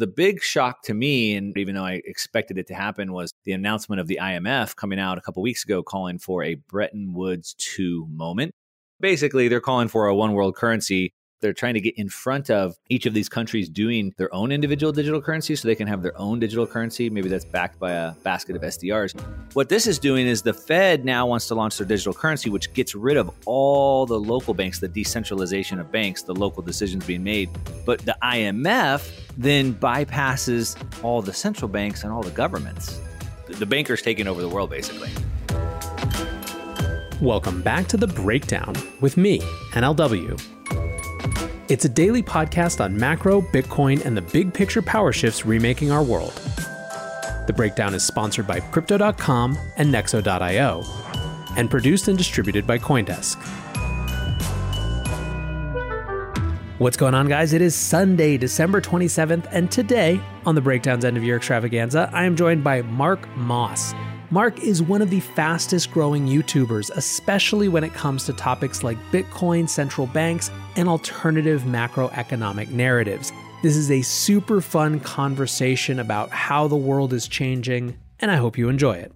The big shock to me, and even though I expected it to happen, was the announcement of the IMF coming out a couple weeks ago calling for a Bretton Woods 2 moment. Basically, they're calling for a one world currency they're trying to get in front of each of these countries doing their own individual digital currency so they can have their own digital currency. Maybe that's backed by a basket of SDRs. What this is doing is the Fed now wants to launch their digital currency, which gets rid of all the local banks, the decentralization of banks, the local decisions being made. But the IMF then bypasses all the central banks and all the governments. The bankers taking over the world, basically. Welcome back to The Breakdown with me, NLW. It's a daily podcast on macro, Bitcoin, and the big picture power shifts remaking our world. The breakdown is sponsored by Crypto.com and Nexo.io, and produced and distributed by CoinDesk. What's going on, guys? It is Sunday, December 27th, and today on the Breakdown's End of Year Extravaganza, I am joined by Mark Moss. Mark is one of the fastest growing YouTubers, especially when it comes to topics like Bitcoin, central banks, and alternative macroeconomic narratives. This is a super fun conversation about how the world is changing, and I hope you enjoy it.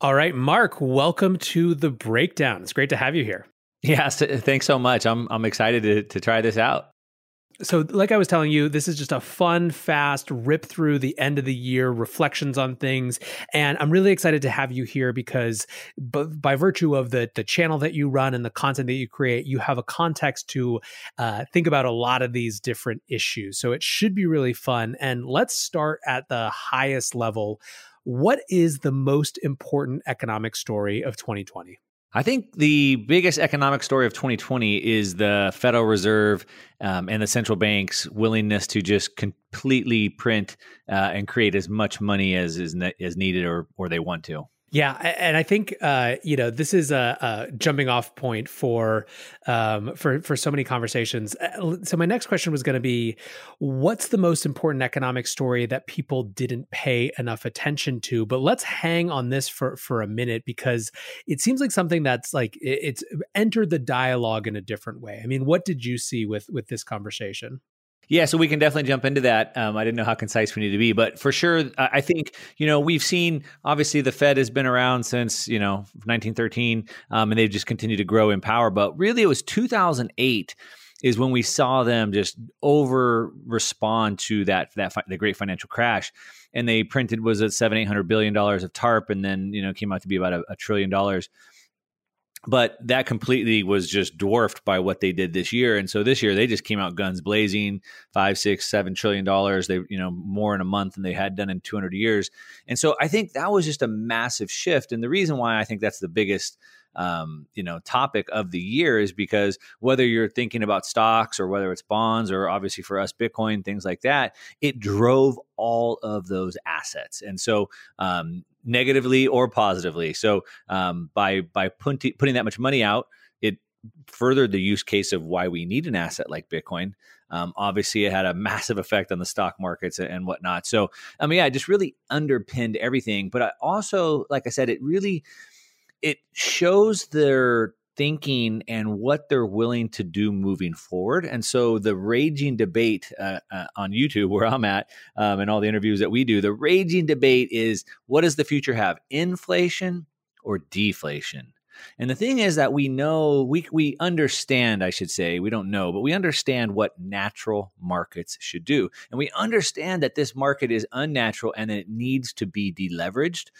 All right, Mark, welcome to the breakdown. It's great to have you here. Yeah, thanks so much. I'm I'm excited to to try this out so like i was telling you this is just a fun fast rip through the end of the year reflections on things. And i'm really excited to have you here because b- by virtue of the the channel that you run and the content that you create you have a context to uh, think about a lot of these different issues. So it should be really fun. And let's start at the highest level. What is the most important economic story of 2020 I think the biggest economic story of 2020 is the Federal Reserve um, and the central bank's willingness to just completely print uh, and create as much money as is ne- as needed or or they want to. Yeah, and I think uh, you know this is a, a jumping off point for um, for for so many conversations. Uh, so my next question was going to be, what's the most important economic story that people didn't pay enough attention to? But let's hang on this for for a minute because it seems like something that's like it's entered the dialogue in a different way. I mean, what did you see with with this conversation? Yeah, so we can definitely jump into that. Um, I didn't know how concise we need to be, but for sure, I think you know we've seen obviously the Fed has been around since you know 1913, um, and they've just continued to grow in power. But really, it was 2008 is when we saw them just over respond to that that fi- the great financial crash, and they printed was it seven eight hundred billion dollars of TARP, and then you know came out to be about a, a trillion dollars but that completely was just dwarfed by what they did this year. And so this year they just came out guns blazing five six seven trillion dollars. They you know more in a month than they had done in 200 years. And so i think that was just a massive shift. And the reason why i think that's the biggest um, you know topic of the year is because whether you're thinking about stocks or whether it's bonds or obviously for us bitcoin things like that it drove all of those assets. And so um, negatively or positively. So um, by by putting putting that much money out, it furthered the use case of why we need an asset like Bitcoin. Um, obviously, it had a massive effect on the stock markets and whatnot. So, I mean, yeah, it just really underpinned everything. But I also, like I said, it really it shows their thinking and what they're willing to do moving forward. And so the raging debate uh, uh, on YouTube, where I'm at, um, and all the interviews that we do, the raging debate is what does the future have, inflation or deflation? And the thing is that we know, we, we understand, I should say, we don't know, but we understand what natural markets should do. And we understand that this market is unnatural and that it needs to be deleveraged.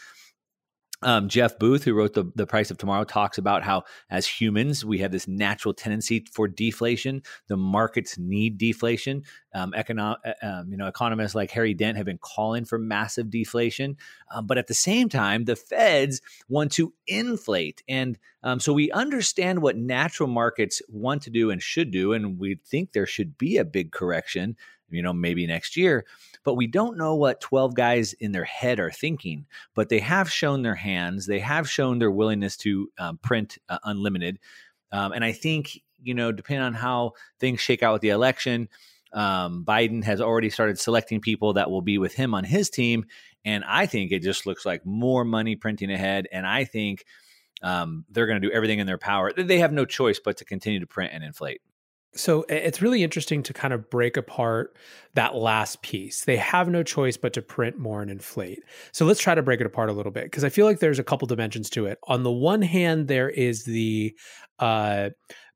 Um, Jeff Booth, who wrote the, the Price of Tomorrow, talks about how as humans we have this natural tendency for deflation. The markets need deflation. Um, econo- um, you know, economists like Harry Dent have been calling for massive deflation, um, but at the same time, the Feds want to inflate, and um, so we understand what natural markets want to do and should do, and we think there should be a big correction. You know, maybe next year but we don't know what 12 guys in their head are thinking. But they have shown their hands, they have shown their willingness to um, print uh, unlimited. Um, and I think, you know, depending on how things shake out with the election, um, Biden has already started selecting people that will be with him on his team. And I think it just looks like more money printing ahead. And I think um, they're going to do everything in their power. They have no choice but to continue to print and inflate. So it's really interesting to kind of break apart that last piece. They have no choice but to print more and inflate. So let's try to break it apart a little bit because I feel like there's a couple dimensions to it. On the one hand, there is the uh,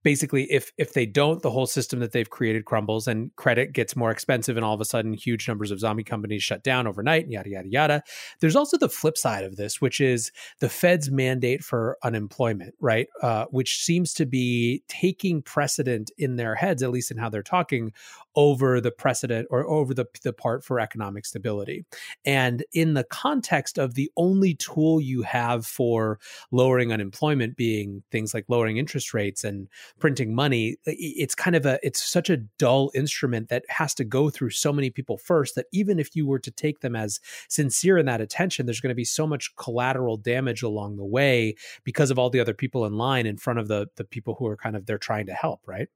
basically if if they don't the whole system that they've created crumbles and credit gets more expensive and all of a sudden huge numbers of zombie companies shut down overnight and yada yada yada. There's also the flip side of this which is the fed's mandate for unemployment right? Uh, which seems to be taking precedent in their heads at least in how they're talking over the precedent or over the, the part for economic stability. And in the context of the only tool you have for lowering unemployment being things like lowering interest rates and printing money it's kind of a it's such a dull instrument that has to go through so many people first that even if you were to take them as sincere in that attention there's going to be so much collateral damage along the way because of all the other people in line in front of the the people who are kind of they're trying to help right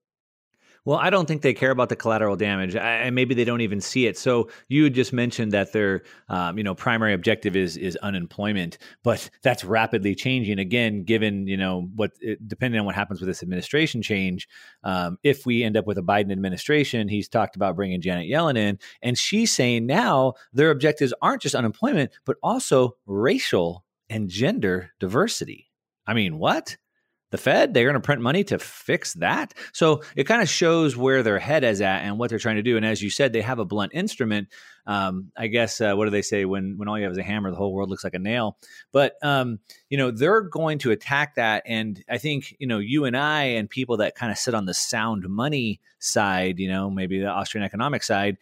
well, I don't think they care about the collateral damage, and maybe they don't even see it. So you just mentioned that their, um, you know, primary objective is is unemployment, but that's rapidly changing again. Given you know what, depending on what happens with this administration change, um, if we end up with a Biden administration, he's talked about bringing Janet Yellen in, and she's saying now their objectives aren't just unemployment, but also racial and gender diversity. I mean, what? The Fed, they're going to print money to fix that. So it kind of shows where their head is at and what they're trying to do. And as you said, they have a blunt instrument. Um, I guess uh, what do they say when when all you have is a hammer, the whole world looks like a nail. But um, you know they're going to attack that, and I think you know you and I and people that kind of sit on the sound money side, you know maybe the Austrian economic side,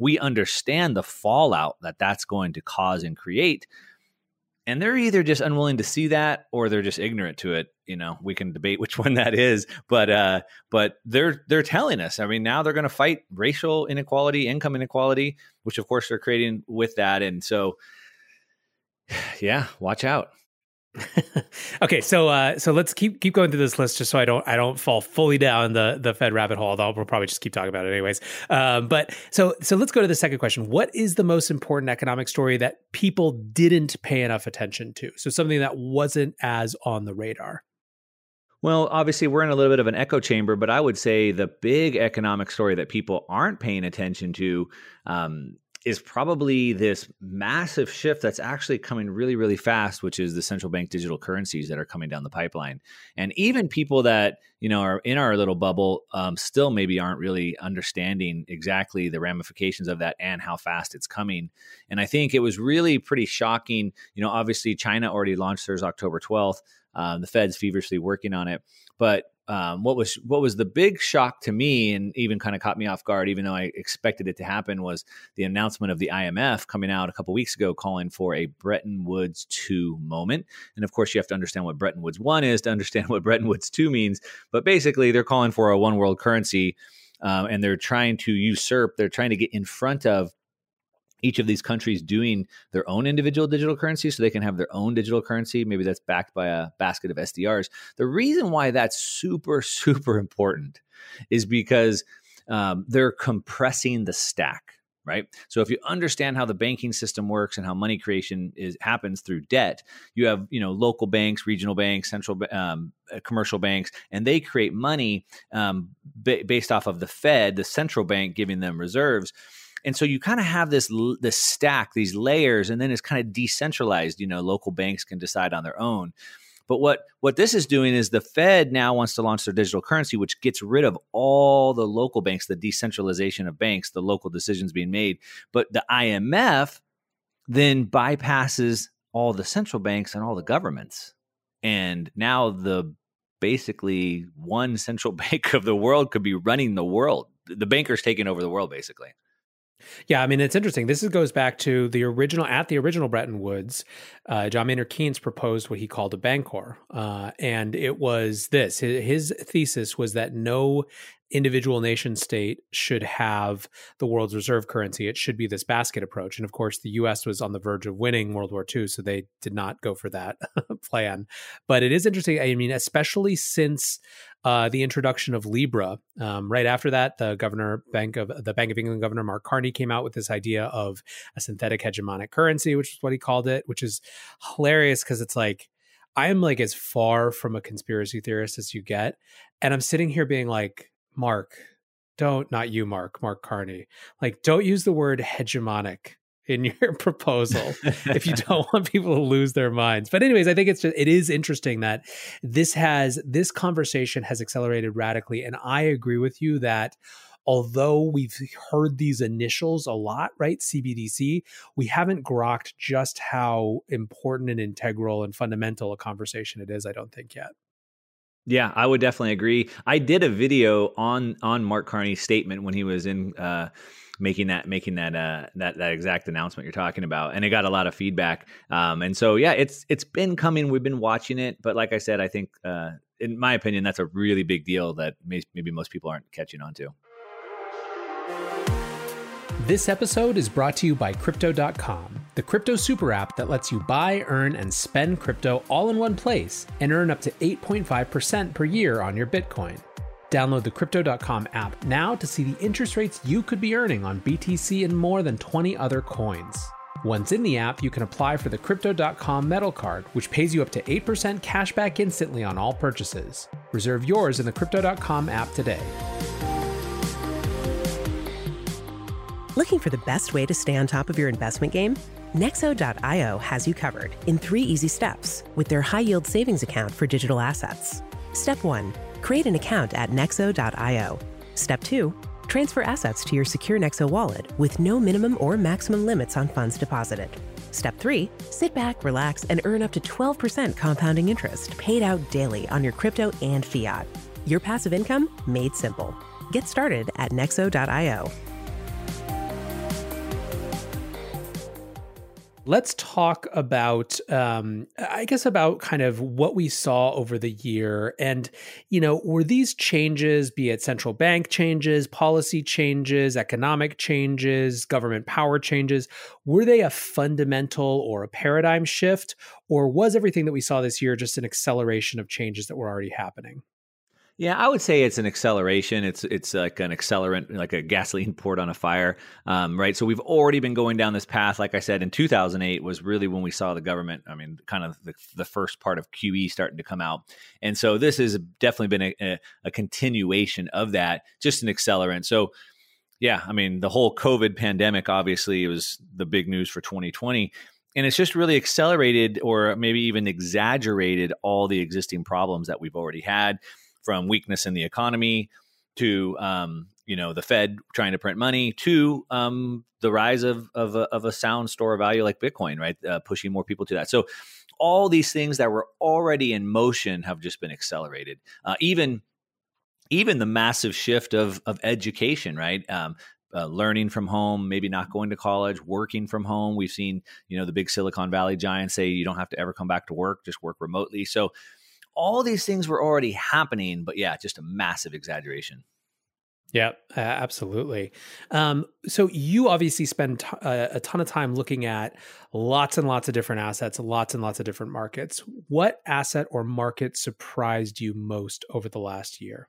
we understand the fallout that that's going to cause and create and they're either just unwilling to see that or they're just ignorant to it you know we can debate which one that is but uh but they're they're telling us. I mean now they're going to fight racial inequality income inequality which of course they're creating with that and so yeah watch out okay, so uh, so let's keep keep going through this list just so I don't I don't fall fully down the the Fed rabbit hole. Although we'll probably just keep talking about it anyways. Um, but so so let's go to the second question. What is the most important economic story that people didn't pay enough attention to? So something that wasn't as on the radar. Well, obviously, we're in a little bit of an echo chamber, but I would say the big economic story that people aren't paying attention to um, is probably this massive shift that's actually coming really, really fast, which is the central bank digital currencies that are coming down the pipeline. And even people that you know are in our little bubble um, still maybe aren't really understanding exactly the ramifications of that and how fast it's coming. And I think it was really pretty shocking. You know, obviously China already launched theirs October twelfth. Um, the Fed's feverishly working on it, but um, what was what was the big shock to me and even kind of caught me off guard even though i expected it to happen was the announcement of the imf coming out a couple weeks ago calling for a bretton woods 2 moment. And of course you have to understand what bretton woods 1 is to understand what bretton woods 2 means. But basically they're calling for a one world currency um, and they're trying to usurp they're trying to get in front of each of these countries doing their own individual digital currency so they can have their own digital currency. Maybe that's backed by a basket of SDRs. The reason why that's super, super important is because um, they're compressing the stack right so if you understand how the banking system works and how money creation is happens through debt you have you know local banks regional banks central um, uh, commercial banks and they create money um, based off of the fed the central bank giving them reserves and so you kind of have this this stack, these layers, and then it's kind of decentralized. You know, local banks can decide on their own. But what what this is doing is the Fed now wants to launch their digital currency, which gets rid of all the local banks, the decentralization of banks, the local decisions being made. But the IMF then bypasses all the central banks and all the governments. And now the basically one central bank of the world could be running the world. The bankers taking over the world, basically. Yeah, I mean it's interesting. This is, goes back to the original at the original Bretton Woods. Uh, John Maynard Keynes proposed what he called a Bancor, uh, and it was this. His, his thesis was that no individual nation state should have the world's reserve currency. It should be this basket approach. And of course, the US was on the verge of winning World War II, so they did not go for that plan. But it is interesting. I mean, especially since uh, the introduction of Libra. Um, right after that, the governor Bank of the Bank of England governor Mark Carney came out with this idea of a synthetic hegemonic currency, which is what he called it, which is hilarious because it's like I am like as far from a conspiracy theorist as you get, and I'm sitting here being like, Mark, don't not you, Mark, Mark Carney. Like, don't use the word hegemonic in your proposal if you don't want people to lose their minds. But anyways, I think it's just it is interesting that this has this conversation has accelerated radically and I agree with you that although we've heard these initials a lot, right? CBDC, we haven't grokked just how important and integral and fundamental a conversation it is, I don't think yet. Yeah, I would definitely agree. I did a video on on Mark Carney's statement when he was in uh, making that making that uh, that that exact announcement you're talking about, and it got a lot of feedback. Um, and so yeah, it's it's been coming. We've been watching it, but like I said, I think uh, in my opinion, that's a really big deal that may, maybe most people aren't catching on to. This episode is brought to you by Crypto.com, the crypto super app that lets you buy, earn, and spend crypto all in one place and earn up to 8.5% per year on your Bitcoin. Download the Crypto.com app now to see the interest rates you could be earning on BTC and more than 20 other coins. Once in the app, you can apply for the Crypto.com Metal Card, which pays you up to 8% cash back instantly on all purchases. Reserve yours in the Crypto.com app today. Looking for the best way to stay on top of your investment game? Nexo.io has you covered in three easy steps with their high yield savings account for digital assets. Step 1 Create an account at Nexo.io. Step 2 Transfer assets to your secure Nexo wallet with no minimum or maximum limits on funds deposited. Step 3 Sit back, relax, and earn up to 12% compounding interest paid out daily on your crypto and fiat. Your passive income made simple. Get started at Nexo.io. Let's talk about, um, I guess, about kind of what we saw over the year. And, you know, were these changes, be it central bank changes, policy changes, economic changes, government power changes, were they a fundamental or a paradigm shift? Or was everything that we saw this year just an acceleration of changes that were already happening? Yeah, I would say it's an acceleration. It's it's like an accelerant, like a gasoline poured on a fire, um, right? So we've already been going down this path. Like I said, in 2008 was really when we saw the government. I mean, kind of the, the first part of QE starting to come out, and so this has definitely been a, a, a continuation of that, just an accelerant. So yeah, I mean, the whole COVID pandemic obviously was the big news for 2020 and it's just really accelerated or maybe even exaggerated all the existing problems that we've already had from weakness in the economy to um, you know the Fed trying to print money to um, the rise of of a, of a, sound store of value like Bitcoin, right? Uh, pushing more people to that. So all these things that were already in motion have just been accelerated. Uh, even even the massive shift of of education, right? Um, uh, learning from home, maybe not going to college, working from home. We've seen, you know, the big Silicon Valley giants say you don't have to ever come back to work, just work remotely. So all these things were already happening, but yeah, just a massive exaggeration. Yeah, uh, absolutely. Um, so you obviously spend t- uh, a ton of time looking at lots and lots of different assets, lots and lots of different markets. What asset or market surprised you most over the last year?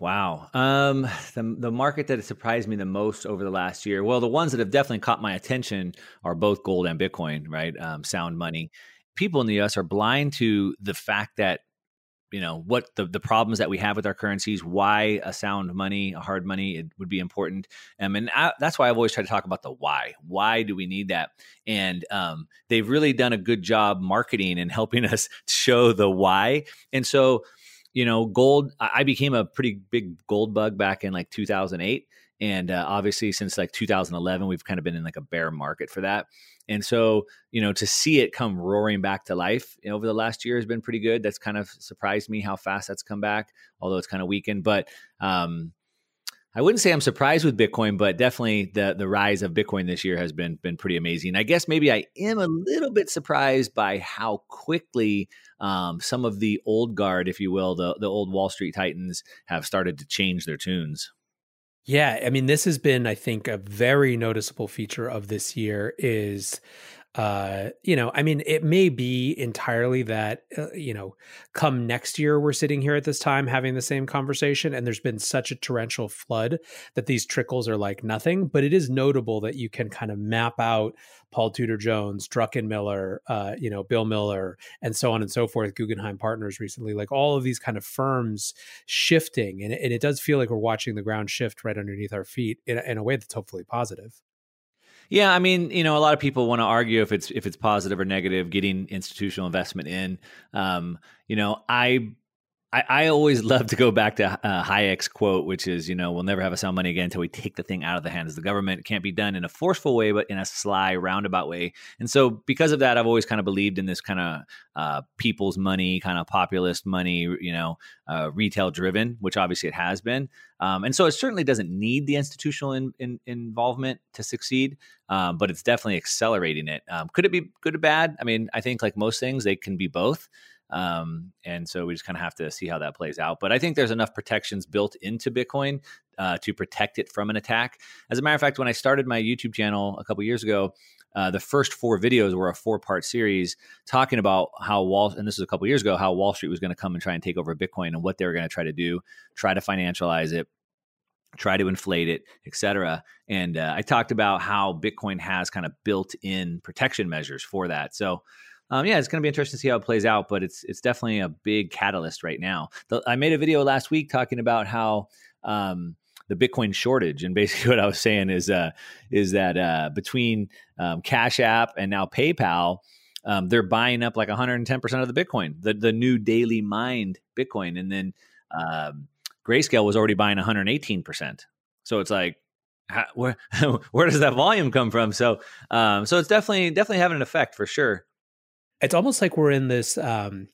Wow. Um, the, the market that has surprised me the most over the last year, well, the ones that have definitely caught my attention are both gold and Bitcoin, right? Um, sound money people in the US are blind to the fact that you know what the, the problems that we have with our currencies why a sound money a hard money it would be important um, and I, that's why i've always tried to talk about the why. Why do we need that? And um, they've really done a good job marketing and helping us show the why. And so you know gold i became a pretty big gold bug back in like 2008 and uh, obviously since like 2011 we've kind of been in like a bear market for that and so, you know, to see it come roaring back to life you know, over the last year has been pretty good. That's kind of surprised me how fast that's come back, although it's kind of weakened. But um, I wouldn't say I'm surprised with Bitcoin, but definitely the the rise of Bitcoin this year has been been pretty amazing. I guess maybe I am a little bit surprised by how quickly um, some of the old guard, if you will, the the old Wall Street titans, have started to change their tunes. Yeah, I mean, this has been, I think, a very noticeable feature of this year is uh, you know, I mean, it may be entirely that, uh, you know, come next year, we're sitting here at this time having the same conversation, and there's been such a torrential flood that these trickles are like nothing. But it is notable that you can kind of map out Paul Tudor Jones, Druckenmiller, uh, you know, Bill Miller, and so on and so forth, Guggenheim Partners recently, like all of these kind of firms shifting. And, and it does feel like we're watching the ground shift right underneath our feet in, in a way that's hopefully positive. Yeah, I mean, you know, a lot of people want to argue if it's if it's positive or negative getting institutional investment in. Um, you know, I I, I, always love to go back to uh, Hayek's quote, which is, you know, we'll never have a sound money again until we take the thing out of the hands of the government. It can't be done in a forceful way, but in a sly, roundabout way. And so, because of that, I've always kind of believed in this kind of uh, people's money, kind of populist money, you know, uh, retail driven, which obviously it has been. Um, and so, it certainly doesn't need the institutional in, in, involvement to succeed, um, but it's definitely accelerating it. Um, could it be good or bad? I mean, I think like most things, they can be both. Um, and so we just kind of have to see how that plays out. But I think there's enough protections built into Bitcoin uh, to protect it from an attack. As a matter of fact, when I started my YouTube channel a couple years ago, uh, the first four videos were a four part series talking about how Wall, and this was a couple years ago, how Wall Street was going to come and try and take over Bitcoin and what they were going to try to do, try to financialize it, try to inflate it, etc. And uh, I talked about how Bitcoin has kind of built in protection measures for that. So um, yeah, it's going to be interesting to see how it plays out, but it's it's definitely a big catalyst right now. The, I made a video last week talking about how um, the Bitcoin shortage, and basically what I was saying is uh, is that uh, between um, Cash App and now PayPal, um, they're buying up like 110 percent of the Bitcoin, the the new daily mined Bitcoin, and then um, Grayscale was already buying 118 percent. So it's like how, where where does that volume come from? So um, so it's definitely definitely having an effect for sure it's almost like we're in this um,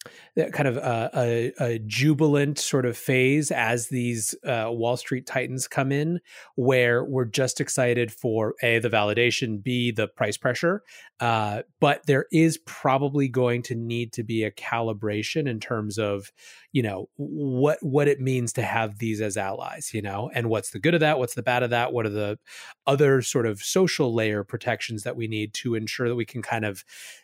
kind of a, a, a, jubilant sort of phase as these uh, Wall Street titans come in, where we're just excited for a the validation, b the price pressure, uh, but there is probably going to need to be a calibration in terms of you know what what it means to have these as allies you know and what's the good of that what's the bad of that what are the other sort of social layer protections that we need to ensure that we can kind of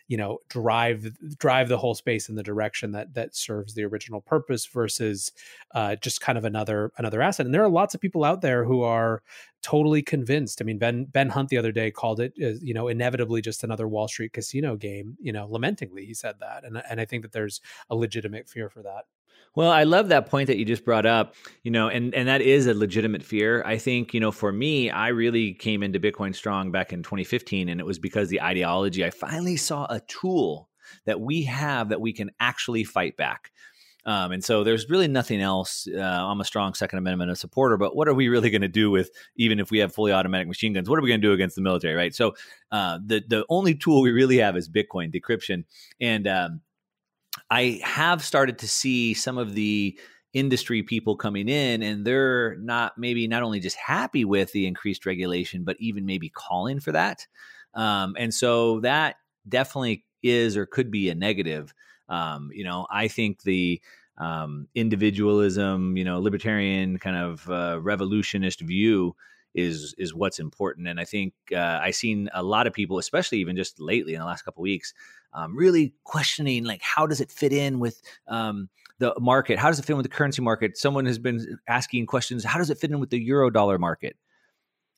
you know drive drive the whole space in the direction that that serves the original purpose versus uh, just kind of another another asset. And there are lots of people out there who are totally convinced. I mean ben ben hunt the other day called it uh, you know inevitably just another wall street casino game you know lamentingly he said that. And and i think that there's a legitimate fear for that well, I love that point that you just brought up, you know, and and that is a legitimate fear. I think, you know, for me, I really came into Bitcoin strong back in 2015 and it was because the ideology I finally saw a tool that we have that we can actually fight back. Um, and so there's really nothing else. Uh, I'm a strong Second Amendment supporter, but what are we really going to do with even if we have fully automatic machine guns? What are we going to do against the military, right? So uh, the the only tool we really have is Bitcoin decryption, and um, I have started to see some of the industry people coming in and they're not maybe not only just happy with the increased regulation, but even maybe calling for that. Um, and so that definitely is or could be a negative. Um, you know, I think the um, individualism, you know, libertarian kind of uh, revolutionist view is is what's important. And I think uh, I've seen a lot of people, especially even just lately in the last couple weeks, um, really questioning like how does it fit in with um, the market? How does it fit in with the currency market? Someone has been asking questions. How does it fit in with the euro dollar market?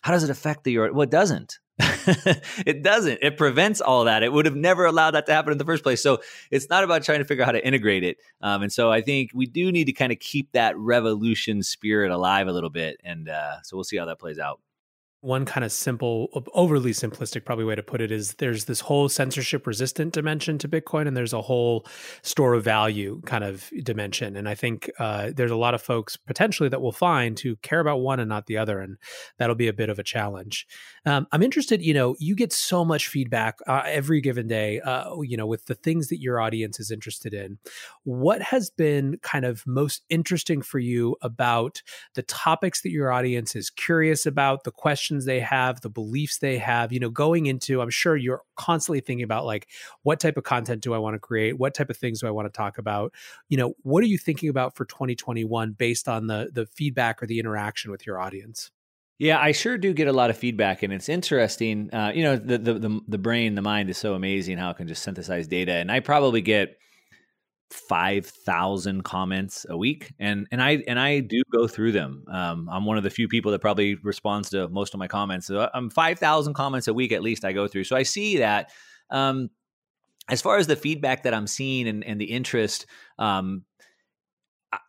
How does it affect the euro? Well, it doesn't. It doesn't. It prevents all that. It would have never allowed that to happen in the first place. So it's not about trying to figure out how to integrate it. Um, and so I think we do need to kind of keep that revolution spirit alive a little bit. And uh, so we'll see how that plays out one kind of simple overly simplistic probably way to put it is there's this whole censorship resistant dimension to bitcoin and there's a whole store of value kind of dimension. And i think uh, there's a lot of folks potentially that will find who care about one and not the other and that'll be a bit of a challenge. Um, i'm interested you know you get so much feedback uh, every given day uh, you know with the things that your audience is interested in. What has been kind of most interesting for you about the topics that your audience is curious about the questions they have, the beliefs they have, you know, going into, I'm sure you're constantly thinking about like, what type of content do I want to create? What type of things do I want to talk about? You know, what are you thinking about for 2021 based on the the feedback or the interaction with your audience? Yeah, I sure do get a lot of feedback, and it's interesting. Uh, you know, the the the brain, the mind is so amazing how it can just synthesize data, and I probably get five thousand comments a week, and and I and I do go through them. Um, I'm one of the few people that probably responds to most of my comments. So I'm um, five thousand comments a week at least. I go through, so I see that. Um, as far as the feedback that I'm seeing and, and the interest, um,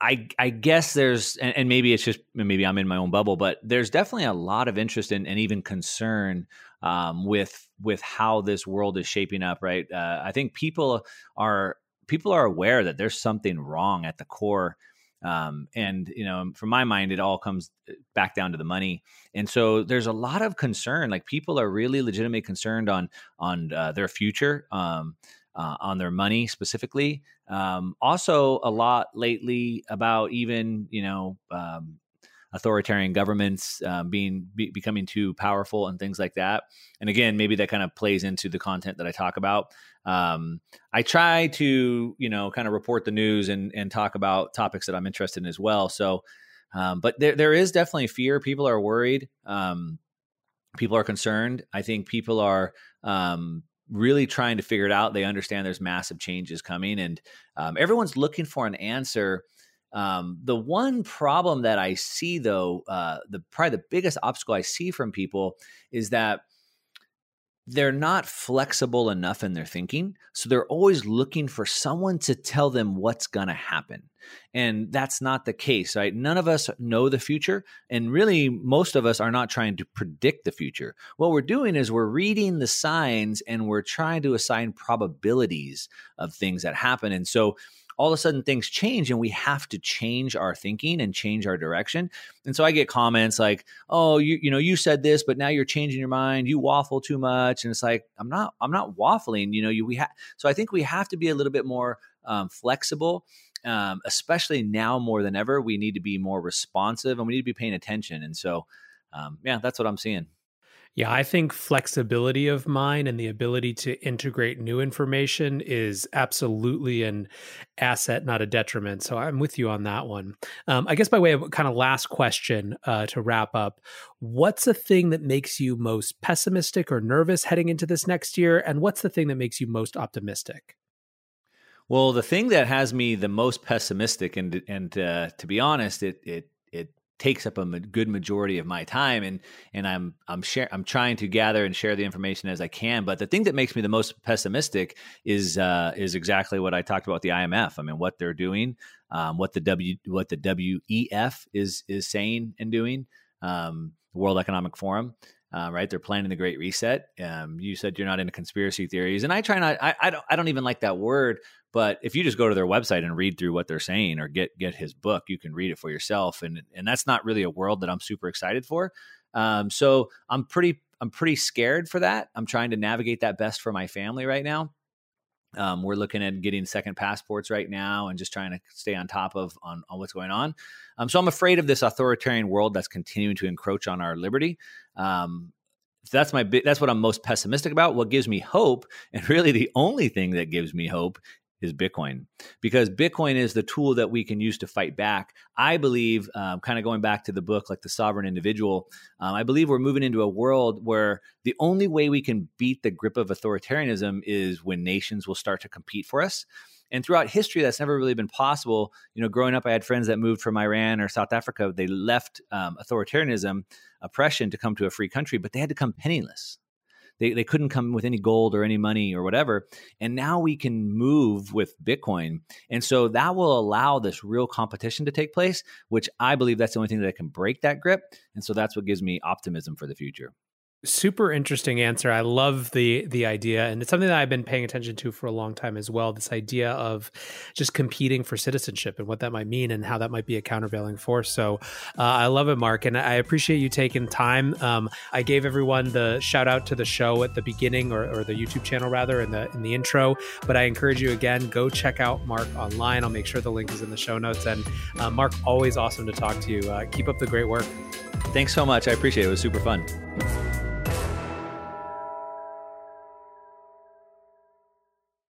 I I guess there's and, and, maybe it's just maybe I'm in my own bubble, but there's definitely a lot of interest in, and even concern um, with with how this world is shaping up. Right, uh, I think people are people are aware that there's something wrong at the core. Um, and you know, from my mind, it all comes uh, back down to the money. And so there's a lot of concern. Like people are really legitimately concerned on on uh, their future. Um, uh, on their money specifically. Um, also, a lot lately about even you know um, authoritarian governments um, being be, becoming too powerful and things like that. And again, maybe that kind of plays into the content that I talk about. Um, I try to you know kind of report the news and and talk about topics that I'm interested in as well. So, um, but there there is definitely fear. People are worried. Um, people are concerned. I think people are um, really trying to figure it out. They understand there's massive changes coming, and um, everyone's looking for an answer. Um, the one problem that I see, though, uh, the probably the biggest obstacle I see from people is that they're not flexible enough in their thinking. So they're always looking for someone to tell them what's going to happen. And that's not the case, right? None of us know the future. And really, most of us are not trying to predict the future. What we're doing is we're reading the signs and we're trying to assign probabilities of things that happen. And so all of a sudden things change and we have to change our thinking and change our direction. And so I get comments like, "Oh, you you know, you said this, but now you're changing your mind. You waffle too much." And it's like, "I'm not I'm not waffling, you know, you we have so I think we have to be a little bit more um, flexible um, especially now more than ever, we need to be more responsive and we need to be paying attention. And so, um, yeah, that's what I'm seeing. Yeah, I think flexibility of mind and the ability to integrate new information is absolutely an asset, not a detriment. So I'm with you on that one. Um, I guess by way of kind of last question uh, to wrap up, what's the thing that makes you most pessimistic or nervous heading into this next year? And what's the thing that makes you most optimistic? Well, the thing that has me the most pessimistic, and and uh, to be honest, it it it takes up a good majority of my time, and and I'm I'm share, I'm trying to gather and share the information as I can. But the thing that makes me the most pessimistic is uh, is exactly what I talked about the IMF. I mean, what they're doing, um, what the W what the WEF is is saying and doing, um, World Economic Forum. Uh, right, they're planning the Great Reset. Um, you said you're not into conspiracy theories, and I try not. I, I don't. I don't even like that word but if you just go to their website and read through what they're saying or get get his book, you can read it for yourself. And and that's not really a world that I'm super excited for. Um, so I'm pretty I'm pretty scared for that. I'm trying to navigate that best for my family right now. Um, we're looking at getting second passports right now and just trying to stay on top of on, on what's going on. Um, so I'm afraid of this authoritarian world that's continuing to encroach on our liberty. Um, that's my that's what I'm most pessimistic about. What gives me hope, and really the only thing that gives me hope, is Bitcoin because Bitcoin is the tool that we can use to fight back. I believe, um, kind of going back to the book, like the sovereign individual, um, I believe we're moving into a world where the only way we can beat the grip of authoritarianism is when nations will start to compete for us. And throughout history, that's never really been possible. You know, growing up, I had friends that moved from Iran or South Africa. They left um, authoritarianism, oppression to come to a free country, but they had to come penniless they, they couldn't come with any gold or any money or whatever. And now we can move with Bitcoin. And so that will allow this real competition to take place, which I believe that's the only thing that can break that grip. And so that's what gives me optimism for the future super interesting answer. I love the the idea and it's something that i've been paying attention to for a long time as well this idea of just competing for citizenship and what that might mean and how that might be a countervailing force. So uh, i love it mark and i appreciate you taking time. Um, i gave everyone the shout out to the show at the beginning or, or the youtube channel rather in the in the intro but i encourage you again go check out mark online. I'll make sure the link is in the show notes and uh, mark always awesome to talk to you. Uh, keep up the great work. Thanks so much. I appreciate it. It was super fun